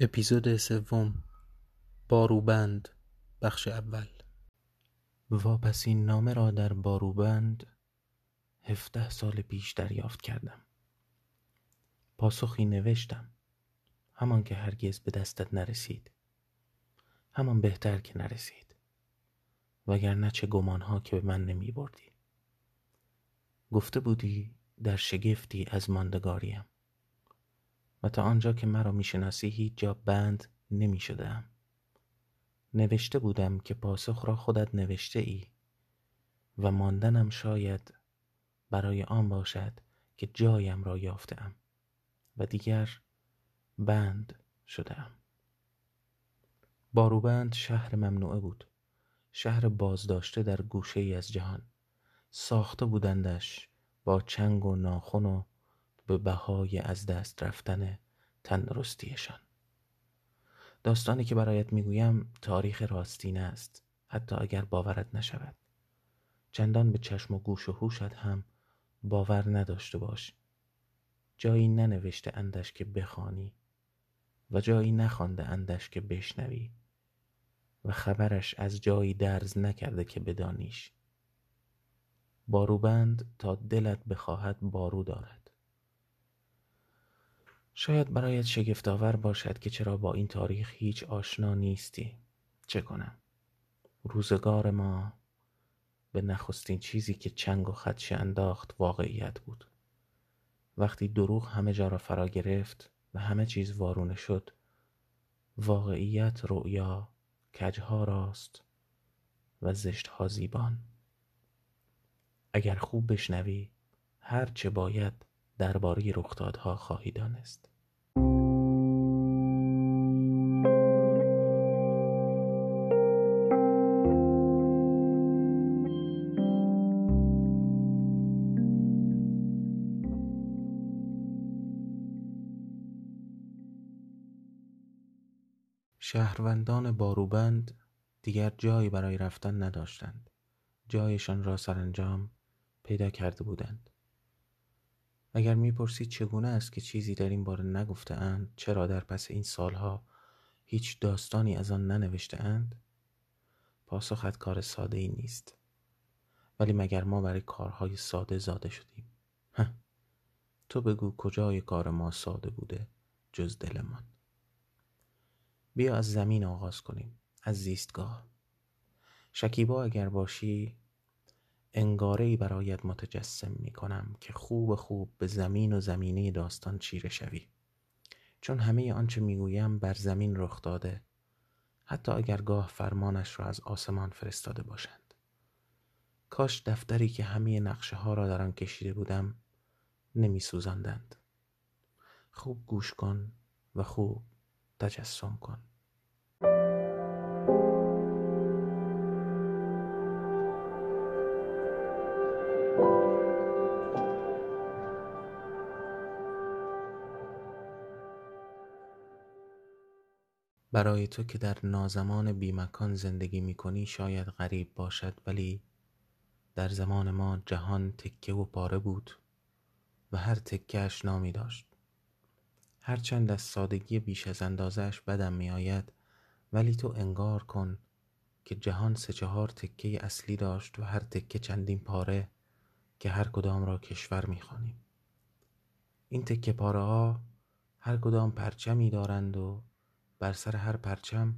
اپیزود سوم. باروبند. بخش اول. واپسین نامه را در باروبند هفده سال پیش دریافت کردم. پاسخی نوشتم. همان که هرگز به دستت نرسید. همان بهتر که نرسید. وگرنه چه گمانها که به من نمی بردی گفته بودی در شگفتی از ماندگاریم. تا آنجا که مرا می‌شناسی هیچ جا بند نمی شدم. نوشته بودم که پاسخ را خودت نوشته ای و ماندنم شاید برای آن باشد که جایم را یافتم و دیگر بند شدم. باروبند شهر ممنوعه بود شهر بازداشته در گوشه ای از جهان ساخته بودندش با چنگ و ناخن و به بهای از دست رفتن تندرستیشان. داستانی که برایت می‌گویم تاریخ راستین است حتی اگر باورت نشود. چندان به چشم و گوش و هوشت هم باور نداشته باش. جایی ننوشته اندش که بخوانی و جایی نخوانده اندش که بشنوی و خبرش از جایی درز نکرده که بدانیش. باروبند تا دلت بخواهد بارو دارد. شاید برایت شگفتآور باشد که چرا با این تاریخ هیچ آشنا نیستی. چه کنم؟ روزگار ما به نخستین چیزی که چنگ و خدشه انداخت واقعیت بود. وقتی دروغ همه جا را فرا گرفت و همه چیز وارونه شد واقعیت رؤیا کجها راست و زشتها زیبان. اگر خوب بشنوی هر چه باید درباره رخدادها خواهی دانست. شهروندان باروبند دیگر جایی برای رفتن نداشتند. جایشان را سرانجام پیدا کرده بودند. اگر می‌پرسید چگونه است که چیزی در این باره نگفته اند چرا در پس این سالها هیچ داستانی از آن ننوشته اند پاسخت کار ساده ای نیست. ولی مگر ما برای کارهای ساده زاده شدیم؟ تو بگو کجای کار ما ساده بوده جز دلمان. بیا از زمین آغاز کنیم از زیستگاه. شکیبا اگر باشی انگاره برایت متجسم می کنم که خوب خوب به زمین و زمینه داستان چیره شوی. چون همه آنچه می‌گویم بر زمین رخ داده حتی اگر گاه فرمانش را از آسمان فرستاده باشند. کاش دفتری که همه نقشه ها را در آن کشیده بودم نمی سوزندند. خوب گوش کن و خوب تجسم کن. برای تو که در نازمان بیمکان زندگی می کنی شاید غریب باشد ولی در زمان ما جهان تکه و پاره بود و هر تکهش نامی داشت هرچند از سادگی بیش از اندازش بدم می آید ولی تو انگار کن که جهان سه چهار تکه اصلی داشت و هر تکه چندین پاره که هر کدام را کشور می خانیم. این تکه پاره ها هر کدام پرچمی دارند و بر سر هر پرچم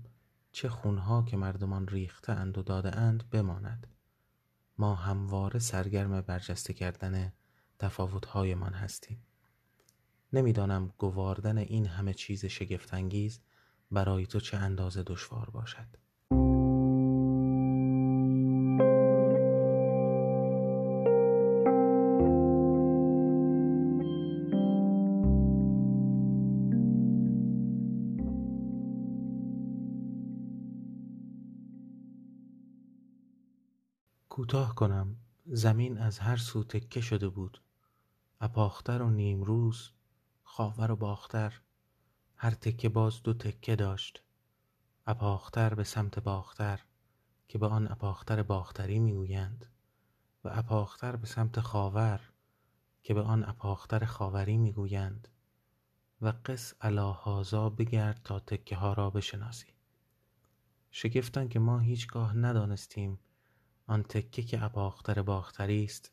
چه خونها که مردمان ریخته اند و داده اند بماند. ما همواره سرگرم برجسته کردن تفاوتهایمان هستیم. نمی‌دانم گواردن این همه چیز شگفتانگیز برای تو چه اندازه دشوار باشد. کوتاه کنم. زمین از هر سو تکه شده بود. اپاختر و نیمروز خاور و باختر. هر تکه باز دو تکه داشت. اپاختر به سمت باختر که به آن اپاختر باختری می‌گویند. و اپاختر به سمت خاور که به آن اپاختر خاوری می‌گویند. و قص علاهازا بگرد تا تکه ها را بشناسی. شگفتان که ما هیچگاه ندانستیم آن تکه که اپاختر باختری است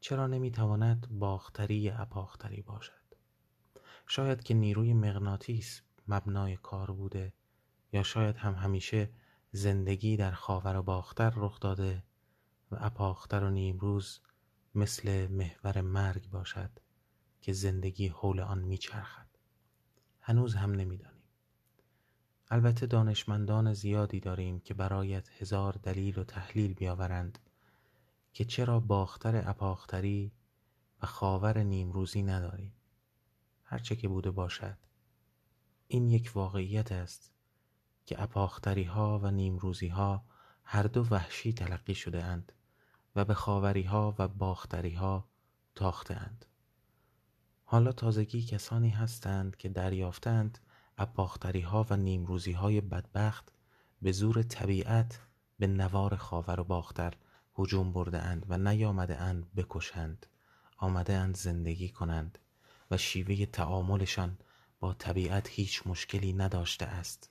چرا نمی‌تواند باختری اپاختری باشد؟ شاید که نیروی مغناطیس مبنای کار بوده یا شاید هم همیشه زندگی در خاور و باختر رخ داده و اپاختر و نیمروز مثل محور مرگ باشد که زندگی حول آن میچرخد. هنوز هم نمی‌دانیم البته دانشمندان زیادی داریم که برایت هزار دلیل و تحلیل بیاورند که چرا باختر اپاختری و خاور نیمروزی نداریم هرچه که بوده باشد این یک واقعیت است که اپاختری ها و نیمروزی ها هر دو وحشی تلقی شده اند و به خاوری ها و باختری ها تاخته اند. حالا تازگی کسانی هستند که دریافتند اپاختری ها و نیمروزی های بدبخت به زور طبیعت به نوار خاور و باختر هجوم برده اند و نیامده اند بکشند. آمده اند زندگی کنند و شیوه تعاملشان با طبیعت هیچ مشکلی نداشته است.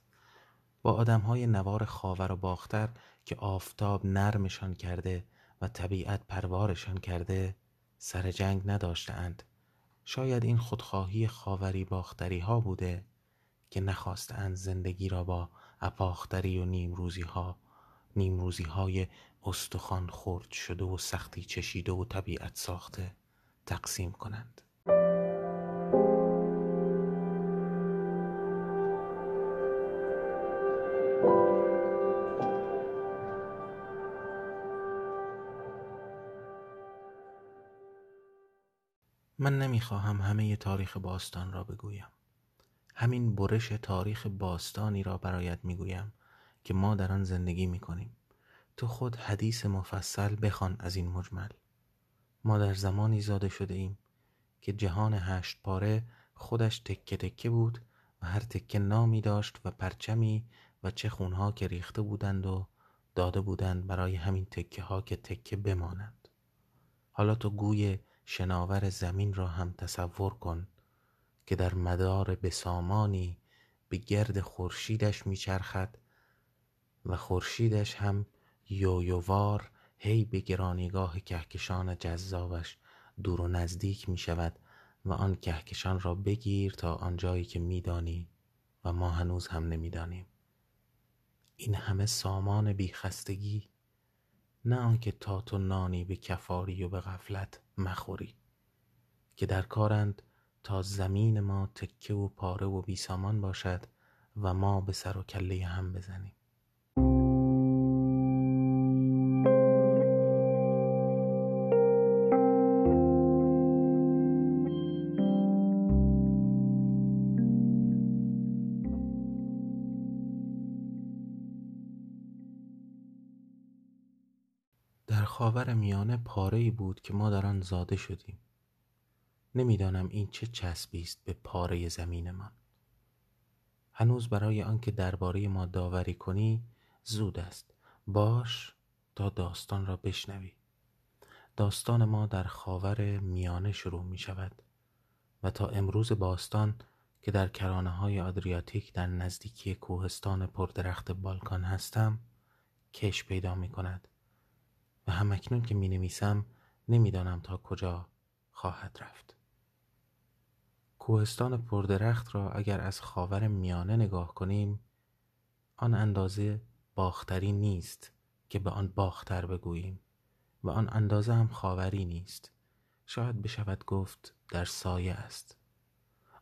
با آدم های نوار خاور و باختر که آفتاب نرمشان کرده و طبیعت پروارشان کرده سر جنگ نداشتند شاید این خودخواهی خاوری باختری ها بوده که نخواستند زندگی را با اپاختری و نیمروزی ها نیمروزی های استخوان خورد شده و سختی چشیده و طبیعت ساخته تقسیم کنند. من نمی‌خواهم همه تاریخ باستان را بگویم. همین برش تاریخ باستانی را برایت می‌گویم که ما در آن زندگی می‌کنیم. تو خود حدیث مفصل بخوان از این مجمل. ما در زمانی زاده شده ایم که جهان هشت پاره خودش تکه تکه بود و هر تکه نامی داشت و پرچمی و چه خونها که ریخته بودند و داده بودند برای همین تکه ها که تکه بمانند. حالا تو گوی شناور زمین را هم تصور کن که در مدار بسامانی به گرد خورشیدش میچرخد و خورشیدش هم یویووار هی به گرانیگاه کهکشان جذابش دور و نزدیک می شود و آن کهکشان را بگیر تا آنجایی که میدانی و ما هنوز هم نمی‌دانیم. این همه سامان بیخستگی نه آنکه تا تو نانی به کفاری و به غفلت مخوری که در کارند تا زمین ما تکه و پاره و بیسامان باشد و ما به سر و کله هم بزنیم. در خاور میانه پاره بود که ما در آن زاده شدیم. نمی‌دانم این چه چسبی است به پاره زمینمان. هنوز برای آنکه درباره ما داوری کنی زود است. باش تا داستان را بشنوی. داستان ما در خاور میانه شروع می شود و تا امروز باستان که در کرانه های آدریاتیک در نزدیکی کوهستان پردرخت بالکان هستم کش پیدا می کند و همکنون که می نویسم نمی‌دانم تا کجا خواهد رفت. کوهستان پردرخت را اگر از خاور میانه نگاه کنیم آن اندازه باختری نیست که به آن باختر بگوییم و آن اندازه هم خاوری نیست. شاید بشود گفت در سایه است.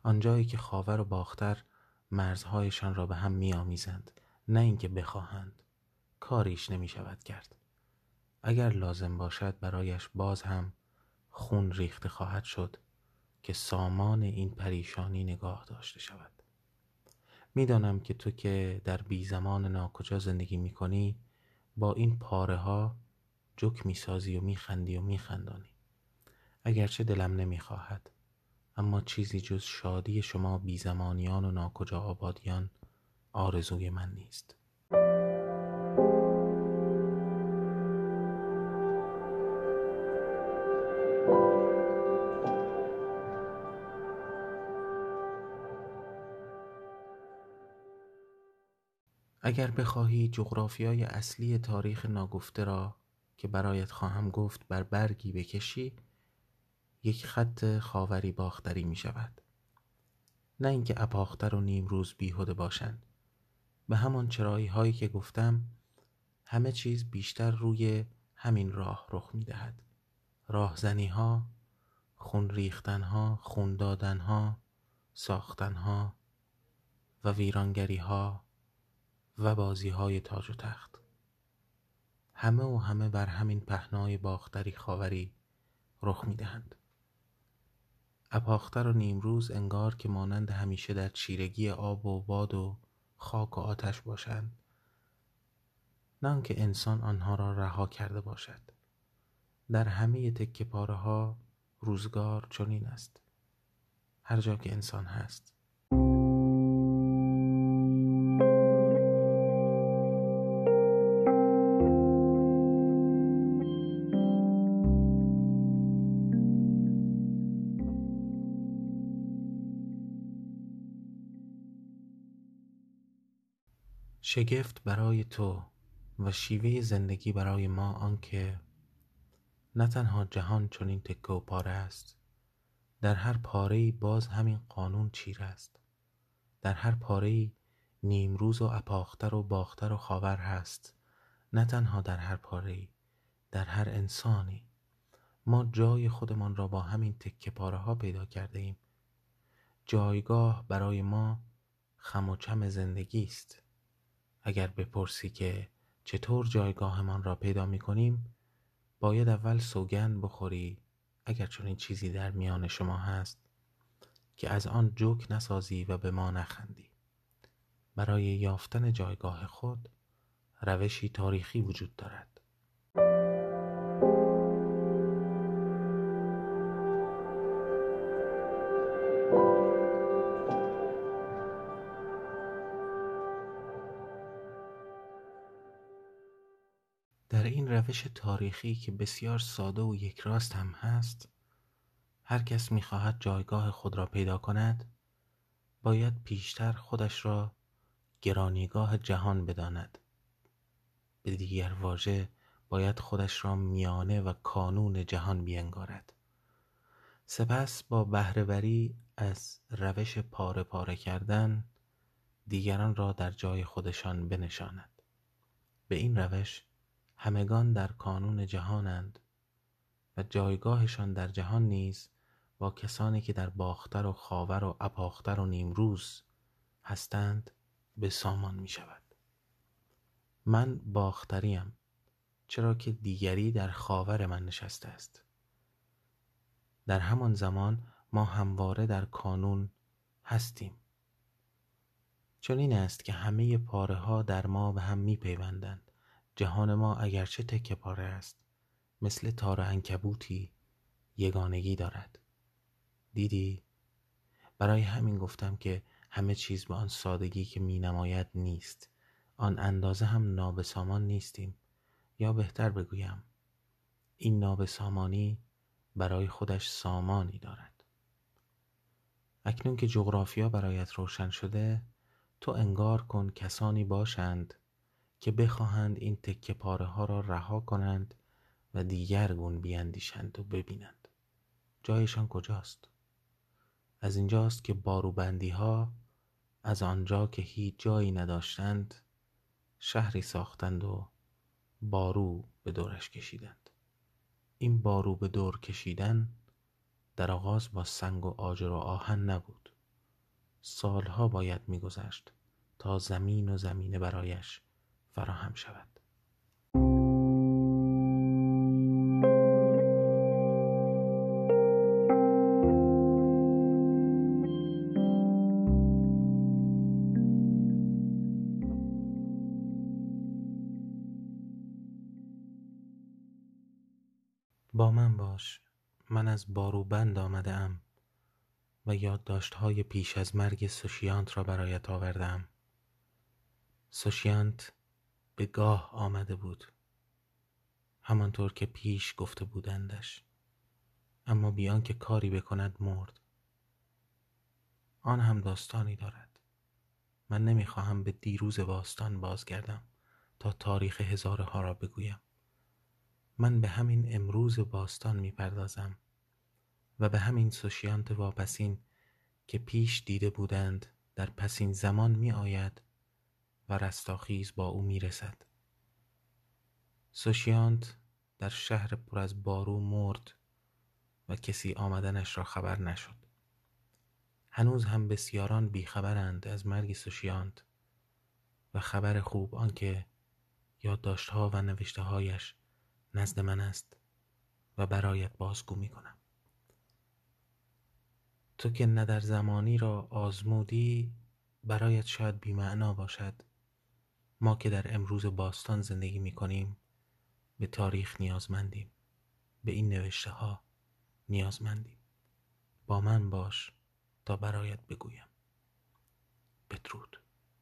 آنجایی که خاور و باختر مرزهایشان را به هم میآمیزند نه اینکه بخواهند. کاریش نمی شود کرد. اگر لازم باشد برایش باز هم خون ریخته خواهد شد. که سامان این پریشانی نگاه داشته شود. می‌دانم که تو که در بی زمان ناکجا زندگی می کنی با این پاره ها جک می سازی و می خندی و می خندانی اگرچه دلم نمی خواهد اما چیزی جز شادی شما بی زمانیان و ناکجا آبادیان آرزوی من نیست. اگر بخواهی جغرافیای اصلی تاریخ ناگفته را که برایت خواهم گفت بر برگی بکشی یک خط خاوری باختری می شود. نه اینکه اپاختر و نیمروز بیهوده باشند. به همان چرایی هایی که گفتم همه چیز بیشتر روی همین راه رخ می دهد. راهزنی ها خون ریختن ها خون دادن ها ساختن ها و ویرانگری ها و بازی های تاج و تخت. همه و همه بر همین پهنای باختری خاوری رخ می دهند اپاختر و نیمروز انگار که مانند همیشه در چیرگی آب و باد و خاک و آتش باشند. نه آنکه انسان آنها را رها کرده باشد. در همه تکه پاره ها روزگار چنین است. هر جا که انسان هست. شگفت برای تو و شیوه زندگی برای ما آنکه نه تنها جهان چنین تکه و پاره است در هر پاره باز همین قانون چیر است. در هر پاره نیمروز و اپاختر و باختر و خاور هست. نه تنها در هر پاره در هر انسانی. ما جای خودمان را با همین تکه پاره ها پیدا کرده ایم. جایگاه برای ما خم و زندگی است. اگر بپرسی که چطور جایگاهمان را پیدا می کنیم باید اول سوگند بخوری اگر چون این چیزی در میان شما هست که از آن جوک نسازی و به ما نخندی. برای یافتن جایگاه خود روشی تاریخی وجود دارد. روش تاریخی که بسیار ساده و یک راست هم هست هر کس می‌خواهد جایگاه خود را پیدا کند باید پیشتر خودش را گرانیگاه جهان بداند. به دیگر واژه باید خودش را میانه و کانون جهان بینگارد سپس با بهرهوری از روش پاره پاره کردن دیگران را در جای خودشان بنشاند. به این روش همگان در کانون جهانند و جایگاهشان در جهان نیز با کسانی که در باختر و خاور و اپاختر و نیمروز هستند به سامان می شود من باختریم چرا که دیگری در خاور من نشسته است. در همان زمان ما همواره در کانون هستیم. چون این است که همه پاره ها در ما به هم می پیوندند جهان ما اگرچه تکه پاره است مثل تار انکبوتی یگانگی دارد. دیدی؟ برای همین گفتم که همه چیز به آن سادگی که می نماید نیست. آن اندازه هم نابسامان نیستیم. یا بهتر بگویم این نابسامانی برای خودش سامانی دارد. اکنون که جغرافیا برایت روشن شده تو انگار کن کسانی باشند که بخواهند این تکه پاره ها را رها کنند و دیگر گون بیاندیشند و ببینند. جایشان کجاست؟ از اینجاست که باروبندی ها از آنجا که هیچ جایی نداشتند شهری ساختند و بارو به دورش کشیدند. این بارو به دور کشیدن در آغاز با سنگ و آجر و آهن نبود. سالها باید میگذشت تا زمین و زمینه برایش فراهم شود. با من باش. من از باروبند آمده ام و یادداشت‌های پیش از مرگ سوشیانت را برایت آوردم سوشیانت به گاه آمده بود. همانطور که پیش گفته بودندش. اما بیان که کاری بکند مرد. آن هم داستانی دارد. من نمی‌خواهم به دیروز باستان بازگردم تا تاریخ هزاره ها را بگویم. من به همین امروز باستان می‌پردازم و به همین سوشیانت واپسین که پیش دیده بودند در پسین زمان می آید و رستاخیز با او می رسد. سوشیانت در شهر پر از بارو مرد و کسی آمدنش را خبر نشد. هنوز هم بسیاران بیخبرند از مرگ سوشیانت و خبر خوب آنکه یادداشتها و نوشته هایش نزد من است و برایت بازگو می کنم. تو که نه در زمانی را آزمودی برایت شاید بیمعنا باشد ما که در امروز باستان زندگی می کنیم به تاریخ نیازمندیم. به این نوشته ها نیازمندیم. با من باش تا برایت بگویم. بدرود.